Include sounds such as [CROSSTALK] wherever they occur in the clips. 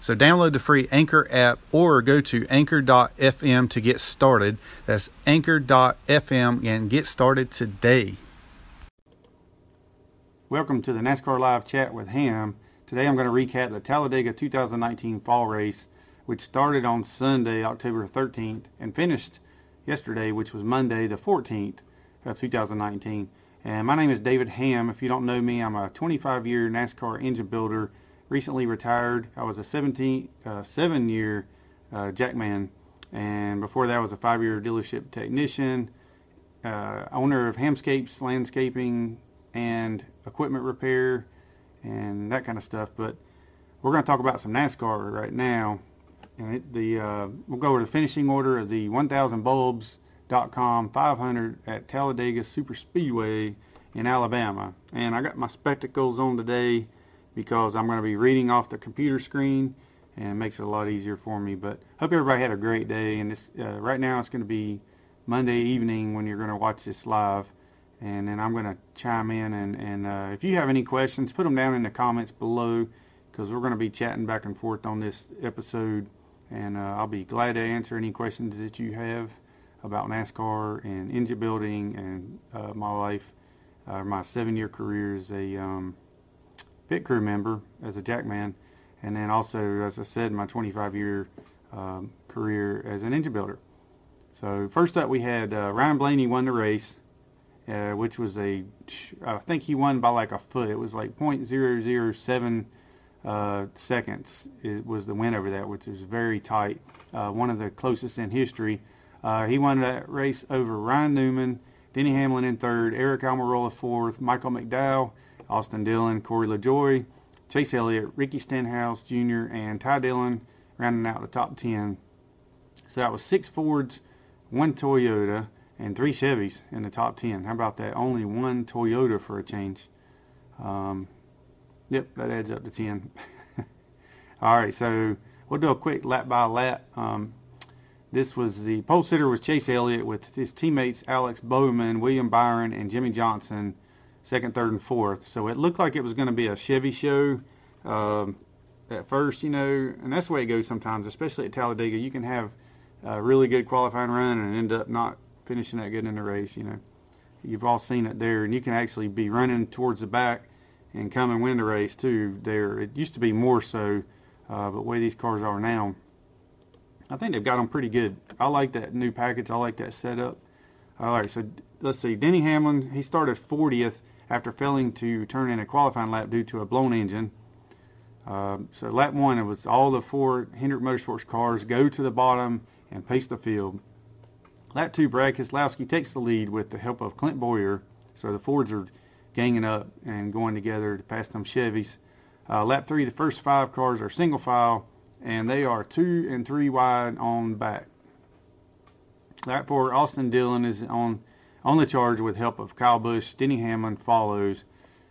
So download the free Anchor app or go to anchor.fm to get started. That's anchor.fm and get started today. Welcome to the NASCAR Live Chat with Hamm. Today I'm going to recap the Talladega 2019 Fall Race, which started on Sunday, October 13th, and finished yesterday, which was Monday the 14th of 2019. And my name is David Hamm. If you don't know me, I'm a 25-year NASCAR engine builder recently retired. I was a 17, uh, seven year uh, jackman, and before that I was a five year dealership technician, uh, owner of Hamscapes Landscaping and equipment repair, and that kind of stuff. But we're going to talk about some NASCAR right now. And it, the uh, we'll go over the finishing order of the 1000 bulbs.com 500 at Talladega Super Speedway in Alabama. And I got my spectacles on today because I'm going to be reading off the computer screen and it makes it a lot easier for me. But hope everybody had a great day. And this, uh, right now it's going to be Monday evening when you're going to watch this live. And then I'm going to chime in. And, and uh, if you have any questions, put them down in the comments below because we're going to be chatting back and forth on this episode. And uh, I'll be glad to answer any questions that you have about NASCAR and engine building and uh, my life, uh, my seven-year career as a um, pit crew member as a jackman, and then also, as I said, my 25-year um, career as an engine builder. So first up, we had uh, Ryan Blaney won the race, uh, which was a, I think he won by like a foot. It was like .007 uh, seconds. It was the win over that, which was very tight. Uh, one of the closest in history. Uh, he won that race over Ryan Newman, Denny Hamlin in third, Aric Almirola fourth, Michael McDowell Austin Dillon, Corey LaJoie, Chase Elliott, Ricky Stenhouse Jr., and Ty Dillon rounding out the top 10. So that was six Fords, one Toyota, and three Chevys in the top 10. How about that? Only one Toyota for a change. Um, yep, that adds up to 10. [LAUGHS] All right, so we'll do a quick lap by lap. Um, this was the pole sitter was Chase Elliott with his teammates Alex Bowman, William Byron, and Jimmie Johnson second, third, and fourth. So it looked like it was going to be a Chevy show um, at first, you know, and that's the way it goes sometimes, especially at Talladega. You can have a really good qualifying run and end up not finishing that good in the race, you know. You've all seen it there, and you can actually be running towards the back and come and win the race too there. It used to be more so, uh, but the way these cars are now, I think they've got them pretty good. I like that new package. I like that setup. All right, so let's see. Denny Hamlin, he started 40th after failing to turn in a qualifying lap due to a blown engine. Uh, so lap one, it was all the four Hendrick Motorsports cars go to the bottom and pace the field. Lap two, Brad Keselowski takes the lead with the help of Clint Bowyer. So the Fords are ganging up and going together to pass them Chevys. Uh, lap three, the first five cars are single file, and they are two and three wide on back. Lap four, Austin Dillon is on on the charge with help of Kyle Busch. Denny Hamlin follows.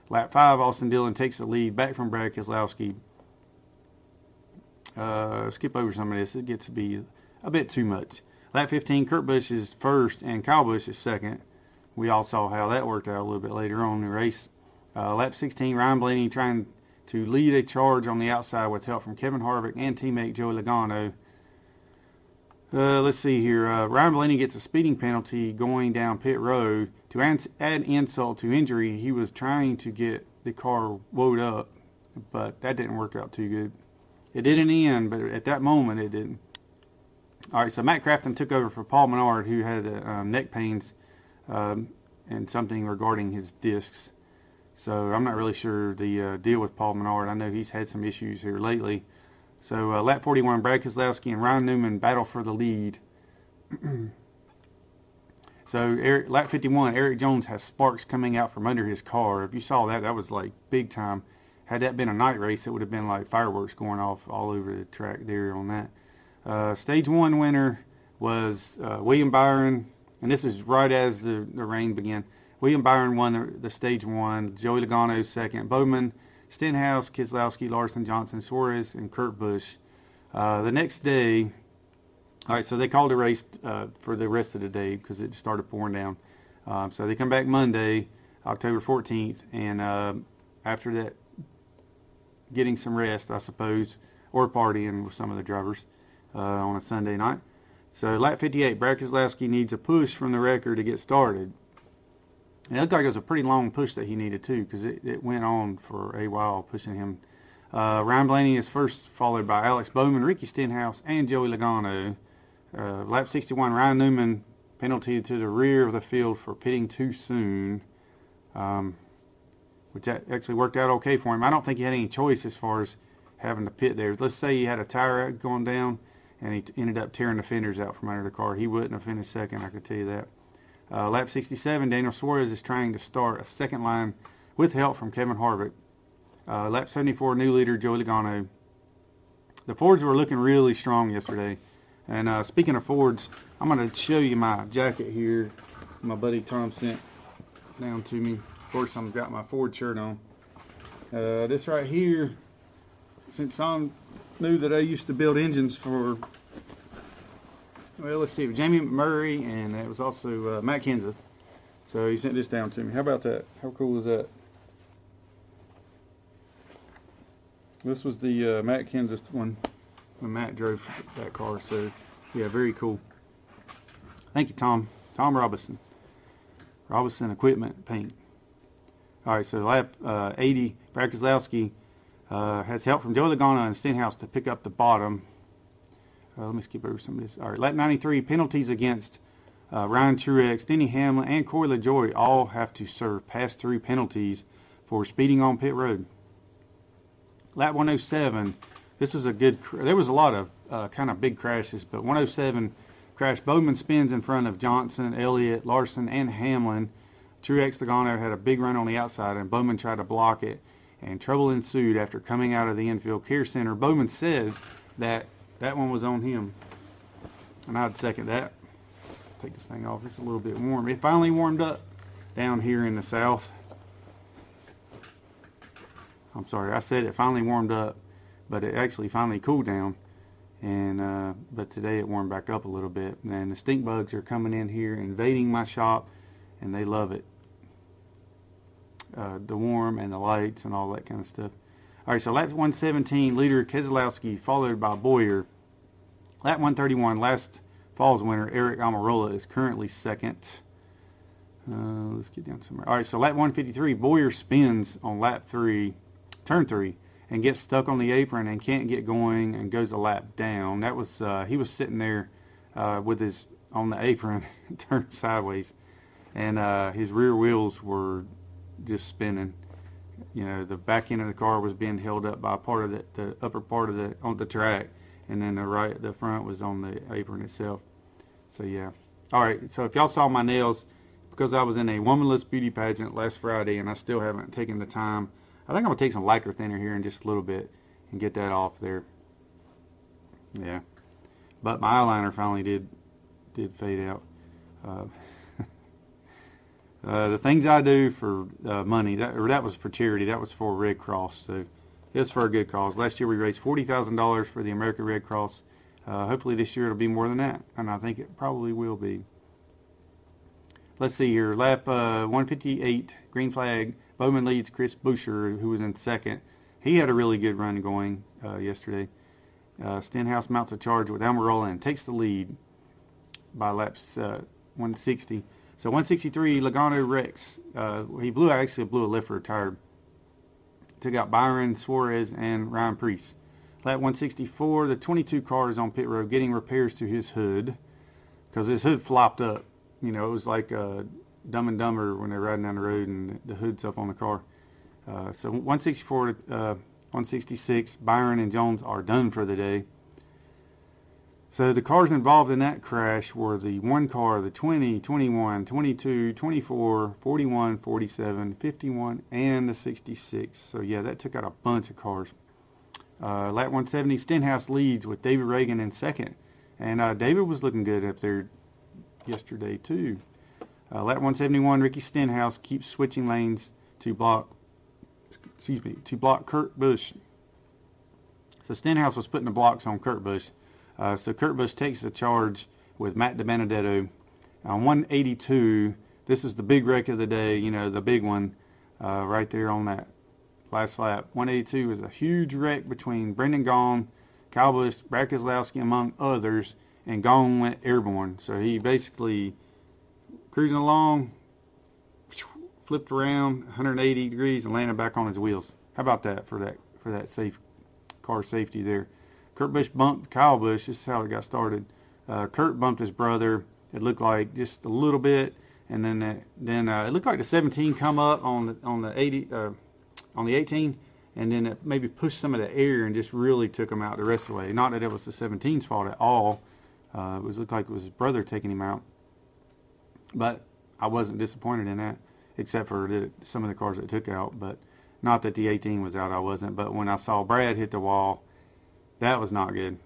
Lap 5, Austin Dillon takes the lead back from Brad Keselowski. Uh, skip over some of this. It gets to be a bit too much. Lap 15, Kurt Busch is first and Kyle Busch is second. We all saw how that worked out a little bit later on in the race. Uh, lap 16, Ryan Blaney trying to lead a charge on the outside with help from Kevin Harvick and teammate Joey Logano. Uh, let's see here. Uh, Ryan Blaney gets a speeding penalty going down pit road. To add, add insult to injury, he was trying to get the car woed up, but that didn't work out too good. It didn't end, but at that moment it didn't. All right, so Matt Crafton took over for Paul Menard, who had uh, neck pains um, and something regarding his discs. So I'm not really sure the uh, deal with Paul Menard. I know he's had some issues here lately. So uh, lap 41, Brad Keselowski and Ryan Newman battle for the lead. [CLEARS THROAT] so Eric, lap 51, Erik Jones has sparks coming out from under his car. If you saw that, that was like big time. Had that been a night race, it would have been like fireworks going off all over the track there on that. Uh, stage one winner was uh, William Byron and this is right as the, the rain began. William Byron won the, the stage one, Joey Logano second, Bowman, Stenhouse, Keselowski, Larson, Johnson, Suarez, and Kurt Busch. Uh, the next day, all right, so they called a race uh, for the rest of the day because it started pouring down. Um, so they come back Monday, October 14th, and uh, after that, getting some rest, I suppose, or partying with some of the drivers uh, on a Sunday night. So lap 58, Brad Keselowski needs a push from the record to get started. And it looked like it was a pretty long push that he needed too, because it, it went on for a while pushing him. Uh, Ryan Blaney is first, followed by Alex Bowman, Ricky Stenhouse, and Joey Logano. Uh, lap 61, Ryan Newman penalty to the rear of the field for pitting too soon, um, which actually worked out okay for him. I don't think he had any choice as far as having to pit there. Let's say he had a tire going down and he ended up tearing the fenders out from under the car. He wouldn't have finished second, I could tell you that. Uh, lap 67, Daniel Suarez is trying to start a second line with help from Kevin Harvick. Uh, lap 74, new leader Joey Logano. The Fords were looking really strong yesterday. And uh, speaking of Fords, I'm going to show you my jacket here. My buddy Tom sent down to me. Of course, I've got my Ford shirt on. Uh, this right here, since I knew that I used to build engines for well, let's see, Jamie McMurray, and it was also uh, Matt Kenseth. So he sent this down to me. How about that? How cool is that? This was the uh, Matt Kenseth one when Matt drove that car. So, yeah, very cool. Thank you, Tom. Tom Robinson. Robinson Equipment Paint. All right, so lap uh, 80, Brad Keselowski uh, has help from Joe Logano and Stenhouse to pick up the bottom uh, let me skip over some of this. All right, lap 93, penalties against uh, Ryan Truex, Denny Hamlin, and Corey LaJoie all have to serve pass-through penalties for speeding on pit road. Lap 107, this was a good, there was a lot of uh, kind of big crashes, but 107 crash. Bowman spins in front of Johnson, Elliott, Larson, and Hamlin. Truex Logano had a big run on the outside, and Bowman tried to block it, and trouble ensued after coming out of the infield care center. Bowman said that that one was on him. And I'd second that. Take this thing off. It's a little bit warm. It finally warmed up down here in the south. I'm sorry, I said it finally warmed up, but it actually finally cooled down. And uh, but today it warmed back up a little bit. And the stink bugs are coming in here, invading my shop, and they love it. Uh, the warm and the lights and all that kind of stuff. All right, so lap 117, leader Keselowski, followed by Bowyer. Lap 131, last fall's winner, Aric Almirola, is currently second. Uh, let's get down somewhere. All right, so lap 153, Bowyer spins on lap 3, turn 3, and gets stuck on the apron and can't get going and goes a lap down. That was, uh, he was sitting there uh, with his, on the apron, [LAUGHS] turned sideways, and uh, his rear wheels were just spinning you know, the back end of the car was being held up by part of the, the upper part of the on the track, and then the right the front was on the apron itself. So yeah. All right. So if y'all saw my nails, because I was in a womanless beauty pageant last Friday, and I still haven't taken the time. I think I'm gonna take some lacquer thinner here in just a little bit and get that off there. Yeah. But my eyeliner finally did did fade out. Uh, uh, the things I do for uh, money, that, or that was for charity, that was for Red Cross, so it's for a good cause. Last year we raised $40,000 for the American Red Cross. Uh, hopefully this year it'll be more than that, and I think it probably will be. Let's see here, lap uh, 158, green flag, Bowman leads Chris Buescher, who was in second. He had a really good run going uh, yesterday. Stenhouse mounts a charge with Almirola and takes the lead by laps 160. So 163, Logano Rex. Uh, he blew actually blew a lift for a tire. Took out Byron, Suarez, and Ryan Preece. Lap 164, the 22 car is on pit road getting repairs to his hood because his hood flopped up. You know, it was like uh, Dumb and Dumber when they're riding down the road and the hood's up on the car. Uh, so 164 uh, 166, Byron and Jones are done for the day. So the cars involved in that crash were the one car, the 20, 21, 22, 24, 41, 47, 51, and the 66. So yeah, that took out a bunch of cars. Uh, lap 170, Stenhouse leads with David Ragan in second. And uh, David was looking good up there yesterday too. Uh, lap 171, Ricky Stenhouse keeps switching lanes to block, excuse me, to block Kurt Busch. So Stenhouse was putting the blocks on Kurt Busch. Uh, so Kurt Busch takes the charge with Matt DiBenedetto. On 182, this is the big wreck of the day, you know, the big one uh, right there on that last lap. 182 was a huge wreck between Brendan Gaughan, Kyle Busch, Brad Keselowski, among others, and Gaughan went airborne. So he basically cruising along, flipped around 180 degrees and landed back on his wheels. How about that for that for that safe car safety there? Kurt Busch bumped Kyle Busch. This is how it got started. Uh, Kurt bumped his brother. It looked like just a little bit, and then uh, then uh, it looked like the 17 come up on the on the 80 uh, on the 18, and then it maybe pushed some of the air and just really took him out the rest of the way. Not that it was the 17's fault at all. Uh, it was looked like it was his brother taking him out, but I wasn't disappointed in that, except for the, some of the cars that took out. But not that the 18 was out, I wasn't. But when I saw Brad hit the wall, that was not good.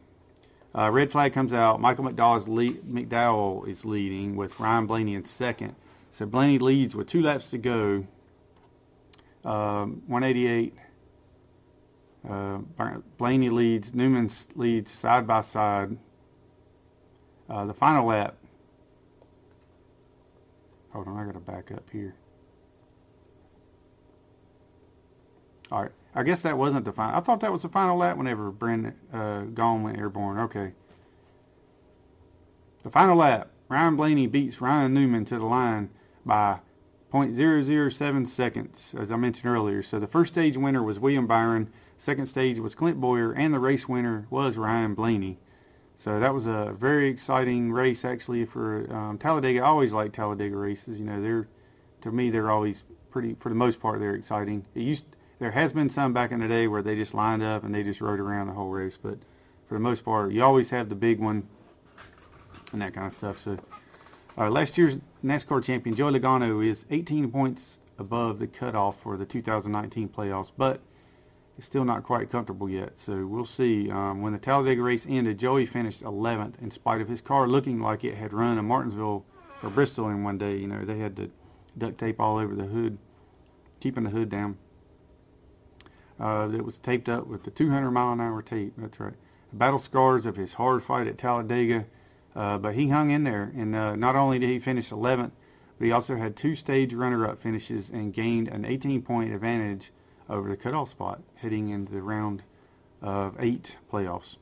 Uh, red flag comes out. Michael McDowell, lead, McDowell is leading with Ryan Blaney in second. So Blaney leads with two laps to go. Um, 188. Uh, Blaney leads. Newman leads side by side. Uh, the final lap. Hold on, I got to back up here. All right. I guess that wasn't the final. I thought that was the final lap whenever Brendan uh, Gaughan went airborne. Okay. The final lap. Ryan Blaney beats Ryan Newman to the line by 0.007 seconds, as I mentioned earlier. So the first stage winner was William Byron. Second stage was Clint Bowyer, and the race winner was Ryan Blaney. So that was a very exciting race, actually, for um, Talladega. I always like Talladega races. You know, they're to me they're always pretty, for the most part, they're exciting. It used there has been some back in the day where they just lined up and they just rode around the whole race, but for the most part, you always have the big one and that kind of stuff. So, uh, last year's NASCAR champion Joey Logano is 18 points above the cutoff for the 2019 playoffs, but it's still not quite comfortable yet. So we'll see. Um, when the Talladega race ended, Joey finished 11th in spite of his car looking like it had run a Martinsville or Bristol in one day. You know, they had the duct tape all over the hood, keeping the hood down uh, that was taped up with the 200 mile an hour tape. That's right. Battle scars of his hard fight at Talladega, uh, but he hung in there. And uh, not only did he finish 11th, but he also had two stage runner-up finishes and gained an 18-point advantage over the cutoff spot heading into the round of eight playoffs.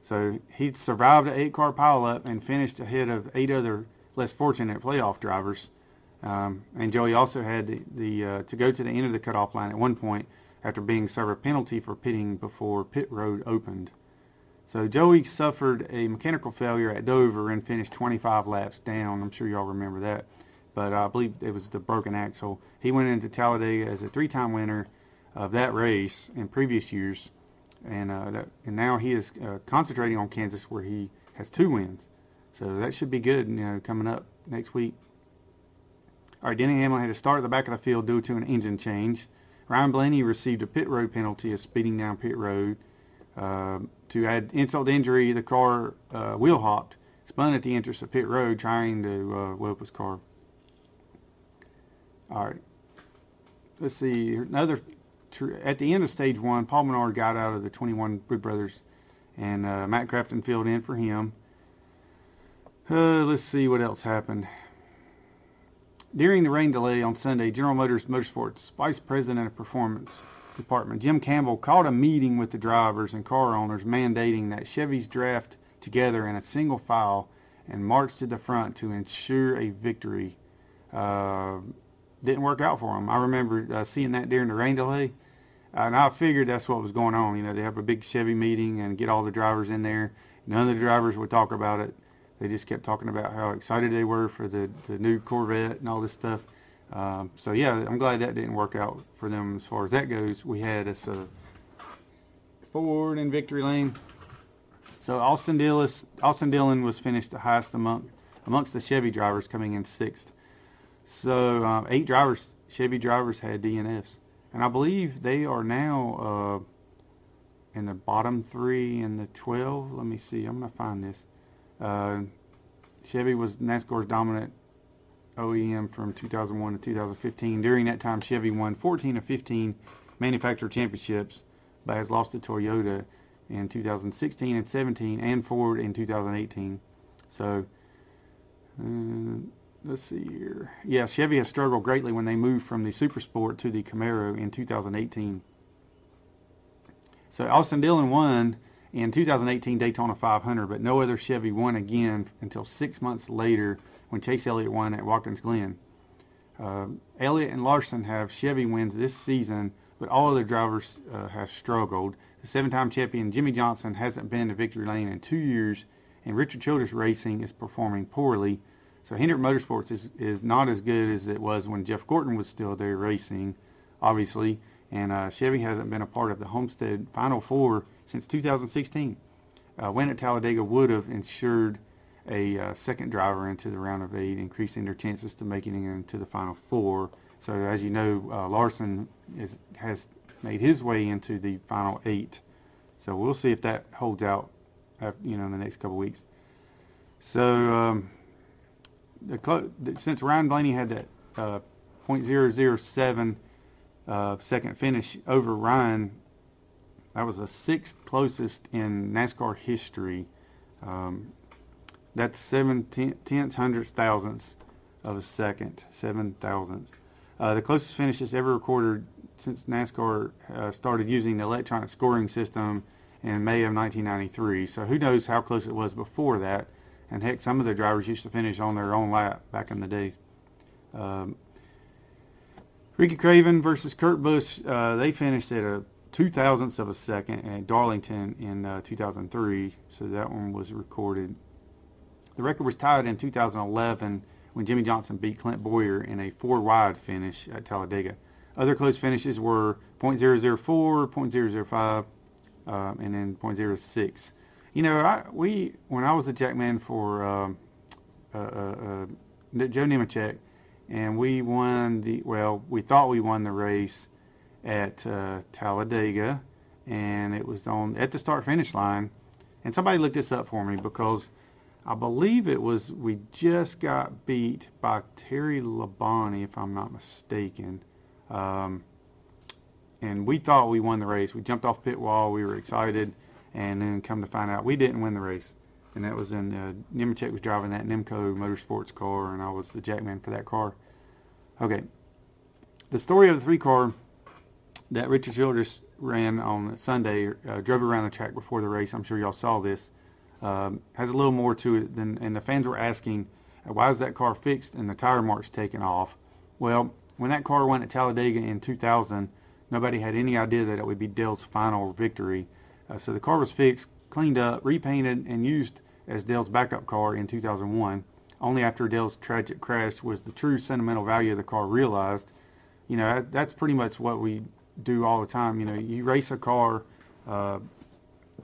So he survived an eight-car pileup and finished ahead of eight other less fortunate playoff drivers. Um, and Joey also had the, the uh, to go to the end of the cutoff line at one point after being served a penalty for pitting before pit road opened. So Joey suffered a mechanical failure at Dover and finished 25 laps down. I'm sure y'all remember that. But I believe it was the broken axle. He went into Talladega as a three-time winner of that race in previous years. And, uh, that, and now he is uh, concentrating on Kansas where he has two wins. So that should be good, you know, coming up next week. All right, Denny Hamlin had to start at the back of the field due to an engine change. Ryan Blaney received a pit road penalty of speeding down pit road. Uh, to add insult to injury, the car uh, wheel hopped, spun at the entrance of pit road, trying to uh, whoop his car. All right. Let's see. Another at the end of stage one, Paul Menard got out of the 21 Wood Brothers, and uh, Matt Crafton filled in for him. Uh, let's see what else happened. During the rain delay on Sunday, General Motors Motorsports Vice President of Performance Department Jim Campbell called a meeting with the drivers and car owners mandating that Chevys draft together in a single file and march to the front to ensure a victory. Uh, didn't work out for them. I remember uh, seeing that during the rain delay, and I figured that's what was going on. You know, they have a big Chevy meeting and get all the drivers in there. None of the drivers would talk about it they just kept talking about how excited they were for the, the new Corvette and all this stuff. Um, so yeah, I'm glad that didn't work out for them as far as that goes. We had us a Ford in victory lane. So Austin Dillon, Austin Dillon was finished the highest among amongst the Chevy drivers, coming in sixth. So um, eight drivers, Chevy drivers, had DNFs, and I believe they are now uh, in the bottom three in the 12. Let me see. I'm gonna find this. Uh, Chevy was NASCAR's dominant OEM from 2001 to 2015. During that time, Chevy won 14 of 15 manufacturer championships, but has lost to Toyota in 2016 and 17 and Ford in 2018. So, uh, let's see here. Yeah, Chevy has struggled greatly when they moved from the Super Sport to the Camaro in 2018. So Austin Dillon won in 2018 Daytona 500, but no other Chevy won again until six months later when Chase Elliott won at Watkins Glen. Uh, Elliott and Larson have Chevy wins this season, but all other drivers uh, have struggled. The seven-time champion Jimmie Johnson hasn't been to victory lane in two years, and Richard Childress Racing is performing poorly. So Hendrick Motorsports is, is not as good as it was when Jeff Gordon was still there racing, obviously. And uh, Chevy hasn't been a part of the Homestead Final Four since 2016. Uh, win at Talladega would have ensured a uh, second driver into the round of eight, increasing their chances to making it into the Final Four. So as you know, uh, Larson is, has made his way into the Final Eight. So we'll see if that holds out, after, uh, you know, in the next couple weeks. So um, the, since Ryan Blaney had that uh, .007 uh, second finish over Ryan. That was the sixth closest in NASCAR history. Um, that's seven tenths, hundredths, thousandths of a second, seven thousandths. Uh, the closest finishes ever recorded since NASCAR uh, started using the electronic scoring system in May of 1993. So who knows how close it was before that. And heck, some of the drivers used to finish on their own lap back in the days. Um, Ricky Craven versus Kurt Busch, uh, they finished at a two thousandths of a second at Darlington in uh, 2003, so that one was recorded. The record was tied in 2011 when Jimmie Johnson beat Clint Bowyer in a four-wide finish at Talladega. Other close finishes were .004, .005, uh, and then .06. You know, I, we when I was a jackman for um, uh, uh, uh, Joe Nemechek, and we won the well we thought we won the race at uh, Talladega and it was on at the start finish line. And somebody looked this up for me because I believe it was we just got beat by Terry Labonte if I'm not mistaken. Um, and we thought we won the race. We jumped off pit wall. We were excited. And then come to find out we didn't win the race. And that was in uh, Nemechek was driving that Nemco Motorsports car, and I was the jackman for that car. Okay, the story of the three car that Richard Childress ran on Sunday, uh, drove around the track before the race. I'm sure y'all saw this. Um, has a little more to it than, and the fans were asking, uh, why is that car fixed and the tire marks taken off? Well, when that car went at Talladega in 2000, nobody had any idea that it would be Dale's final victory. Uh, so the car was fixed, cleaned up, repainted, and used as Dale's backup car in 2001. Only after Dale's tragic crash was the true sentimental value of the car realized. You know, that's pretty much what we do all the time. You know, you race a car, uh,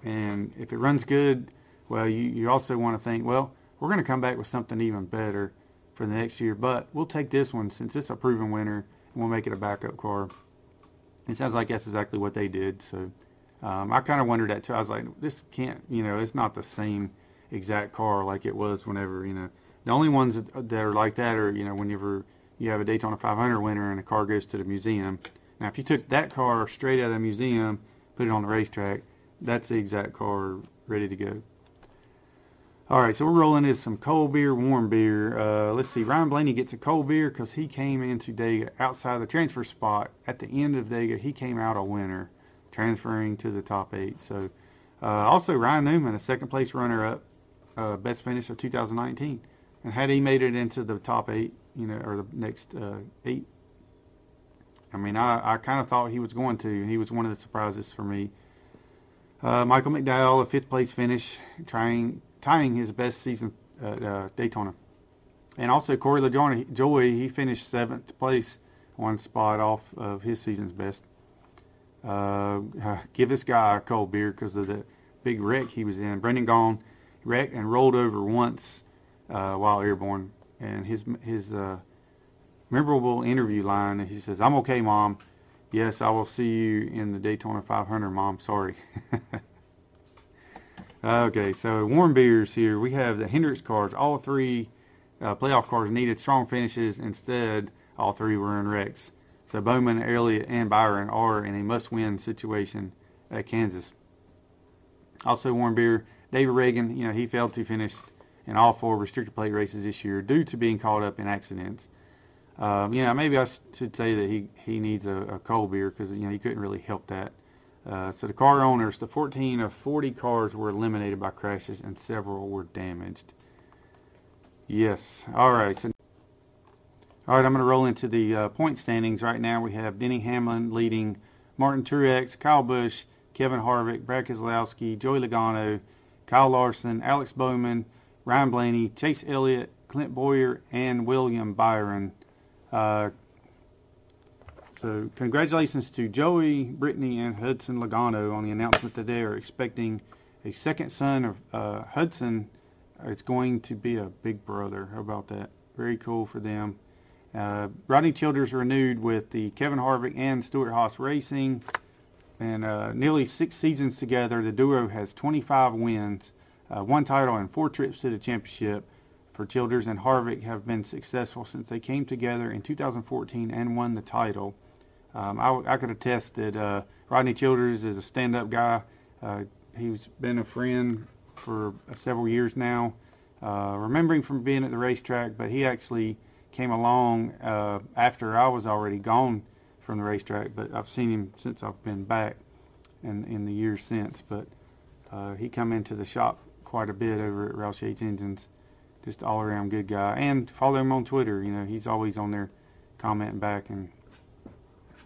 and if it runs good, well, you, you also want to think, well, we're going to come back with something even better for the next year, but we'll take this one since it's a proven winner, and we'll make it a backup car. It sounds like that's exactly what they did. So um, I kind of wondered that too. I was like, this can't, you know, it's not the same exact car like it was whenever, you know. The only ones that, that are like that are, you know, whenever you have a Daytona 500 winner and the car goes to the museum. Now, if you took that car straight out of the museum, put it on the racetrack, that's the exact car ready to go. All right, so we're rolling in some cold beer, warm beer. Uh, let's see, Ryan Blaney gets a cold beer because he came into Dega outside the transfer spot. At the end of Dega, he came out a winner, transferring to the top eight. So, uh, also Ryan Newman, a second place runner-up, uh, best finish of 2019. And had he made it into the top eight, you know, or the next uh, eight, I mean, I, I kind of thought he was going to. He was one of the surprises for me. Uh, Michael McDowell, a fifth place finish, trying tying his best season at uh, Daytona. And also Corey LaJoie, he finished seventh place, one spot off of his season's best. Uh, [SIGHS] give this guy a cold beer because of the big wreck he was in. Brendan Gaughan wrecked and rolled over once uh, while airborne. And his his uh, memorable interview line, And he says, "I'm okay, mom. Yes, I will see you in the Daytona 500, mom. Sorry." [LAUGHS] Okay, so warm beers here. We have the Hendricks cars. All three uh, playoff cars needed strong finishes. Instead, all three were in wrecks. So Bowman, Elliott, and Byron are in a must-win situation at Kansas. Also, warm beer. David Ragan, you know, he failed to finish in all four restricted plate races this year due to being caught up in accidents. Um, you know, maybe I should say that he, he needs a, a cold beer because, you know, he couldn't really help that. Uh, so the car owners, the 14 of 40 cars were eliminated by crashes and several were damaged. Yes. All right. So, all right, I'm going to roll into the uh, point standings right now. We have Denny Hamlin leading, Martin Truex, Kyle Busch, Kevin Harvick, Brad Keselowski, Joey Logano, Kyle Larson, Alex Bowman, Ryan Blaney, Chase Elliott, Clint Bowyer, and William Byron. Uh, so congratulations to Joey, Brittany, and Hudson Logano on the announcement that they are expecting a second son of uh, Hudson. It's going to be a big brother. How about that? Very cool for them. Uh, Rodney Childers renewed with the Kevin Harvick and Stewart-Haas Racing. And uh, nearly six seasons together, the duo has 25 wins, uh, one title, and four trips to the championship for Childers and Harvick have been successful since they came together in 2014 and won the title. Um, I, I, could attest that uh, Rodney Childers is a stand-up guy. Uh, he's been a friend for several years now. Uh, remembering from being at the racetrack, but he actually came along uh, after I was already gone from the racetrack. But I've seen him since I've been back, and in the years since. But uh, he come into the shop quite a bit over at Roush Yates Engines. Just all around good guy. And follow him on Twitter. You know, he's always on there commenting back and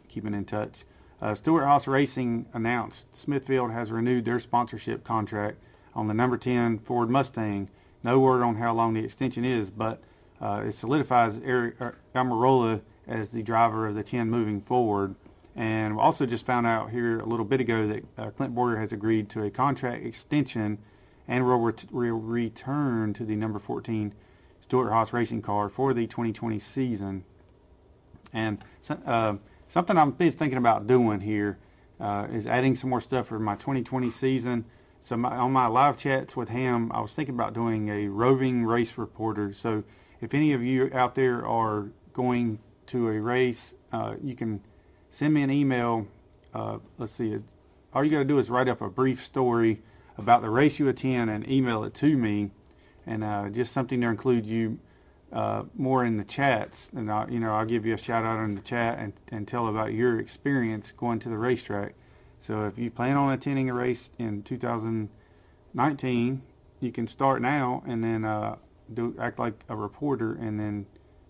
keeping in touch. Uh, Stewart-Haas Racing announced Smithfield has renewed their sponsorship contract on the number 10 Ford Mustang. No word on how long the extension is, but uh, it solidifies Aric uh, as the driver of the 10 moving forward. And we also just found out here a little bit ago that uh, Clint Bowyer has agreed to a contract extension and will, ret will return to the number 14 Stewart-Haas racing car for the 2020 season. And uh, something been thinking about doing here uh, is adding some more stuff for my 2020 season. So my, on my live chats with him, I was thinking about doing a roving race reporter. So if any of you out there are going to a race, uh, you can send me an email. Uh, let's see, all you got to do is write up a brief story about the race you attend and email it to me, and uh, just something to include you uh, more in the chats, and I, you know I'll give you a shout out in the chat and, and tell about your experience going to the racetrack. So if you plan on attending a race in 2019, you can start now and then uh, do act like a reporter and then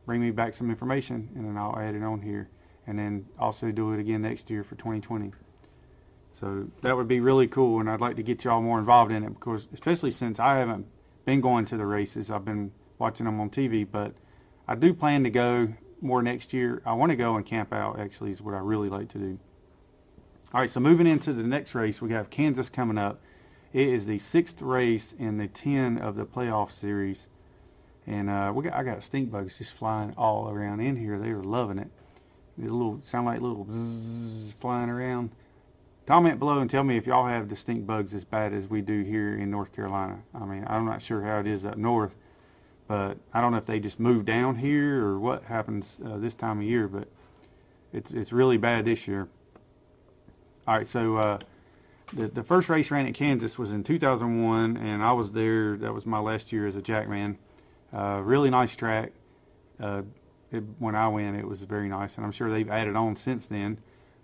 bring me back some information and then I'll add it on here and then also do it again next year for 2020. So that would be really cool and I'd like to get y'all more involved in it because especially since I haven't been going to the races. I've been watching them on TV, but I do plan to go more next year. I want to go and camp out, actually, is what I really like to do. All right, so moving into the next race, we have Kansas coming up. It is the sixth race in the 10 of the playoff series. And uh, we got, I got stink bugs just flying all around in here. They were loving it. They little sound like little flying around. Comment below and tell me if y'all have distinct bugs as bad as we do here in North Carolina. I mean, I'm not sure how it is up north, but I don't know if they just moved down here or what happens uh, this time of year, but it's, it's really bad this year. All right, so uh, the, the first race ran at Kansas was in 2001, and I was there. That was my last year as a jackman. Uh, really nice track. Uh, it, when I went, it was very nice, and I'm sure they've added on since then.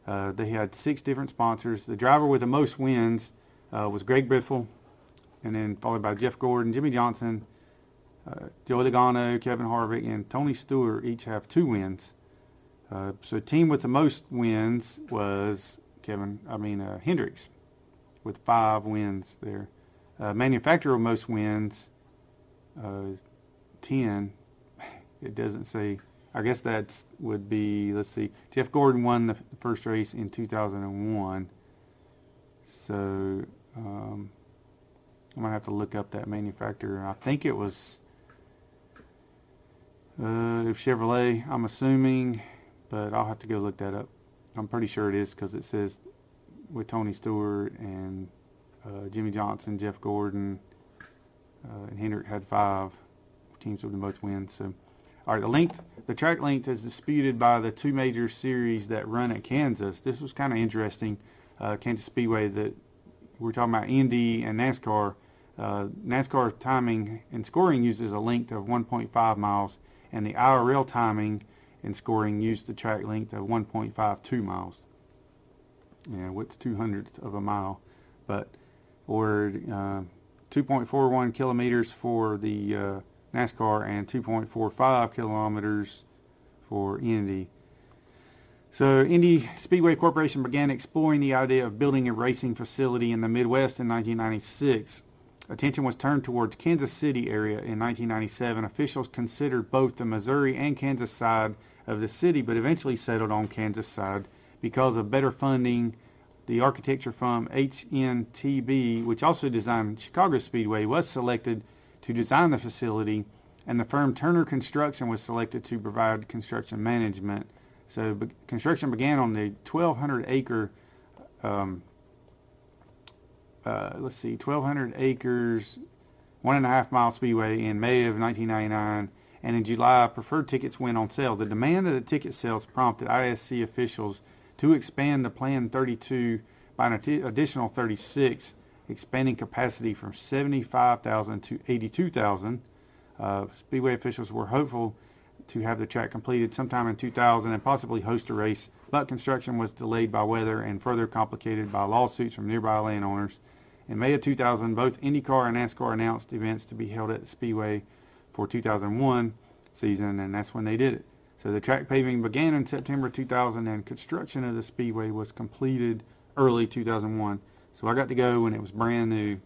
Uh, they had six different sponsors. The driver with the most wins uh, was Greg Biffle, and then followed by Jeff Gordon, Jimmie Johnson, uh, Joey Logano, Kevin Harvick, and Tony Stewart each have two wins. Uh, so the team with the most wins was Kevin, I mean uh, Hendricks, with five wins there. Uh, manufacturer of most wins, uh, ten. [LAUGHS] It doesn't say. I guess that would be. Let's see. Jeff Gordon won the first race in 2001. So um, I'm gonna have to look up that manufacturer. I think it was uh, Chevrolet, I'm assuming, but I'll have to go look that up. I'm pretty sure it is because it says with Tony Stewart and uh, Jimmie Johnson, Jeff Gordon, uh, and Hendrick had five teams with the most wins. So, all right, the length, the track length is disputed by the two major series that run at Kansas. This was kind of interesting. Uh, Kansas Speedway that we're talking about Indy and NASCAR. Uh, NASCAR timing and scoring uses a length of 1.5 miles, and the IRL timing and scoring used the track length of 1.52 miles. Yeah, what's two hundredths of a mile? But or uh, 2.41 kilometers for the uh, NASCAR and 2.45 kilometers for Indy. So Indy Speedway Corporation began exploring the idea of building a racing facility in the Midwest in 1996. Attention was turned towards Kansas City area in 1997. Officials considered both the Missouri and Kansas side of the city, but eventually settled on Kansas side because of better funding. The architecture firm HNTB, which also designed Chicago Speedway, was selected to design the facility, and the firm Turner Construction was selected to provide construction management. So construction began on the 1,200 acre, um, uh, let's see, 1,200 acres, one and a half mile speedway in May of 1999 and in July, preferred tickets went on sale. The demand of the ticket sales prompted ISC officials to expand the Plan 32 by an additional 36, expanding capacity from 75,000 to 82,000. Uh, Speedway officials were hopeful to have the track completed sometime in 2000 and possibly host a race, but construction was delayed by weather and further complicated by lawsuits from nearby landowners. In May of 2000, both IndyCar and NASCAR announced events to be held at the Speedway for 2001 season, and that's when they did it. So the track paving began in September 2000, and construction of the speedway was completed early 2001. So I got to go when it was brand new,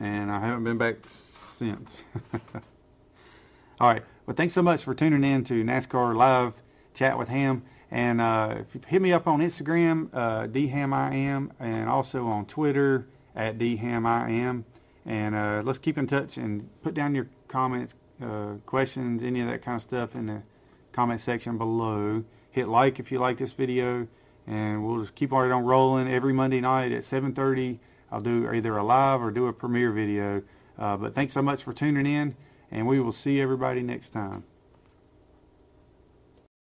and I haven't been back since. [LAUGHS] All right. Well, thanks so much for tuning in to NASCAR Live Chat with Hamm. And uh, if you hit me up on Instagram, uh, DHAMIM, and also on Twitter at DHamIam. And uh, let's keep in touch and put down your comments, uh, questions, any of that kind of stuff in the comment section below. Hit like if you like this video, and we'll just keep on rolling every Monday night at 7.30. I'll do either a live or do a premiere video. Uh, but thanks so much for tuning in, and we will see everybody next time.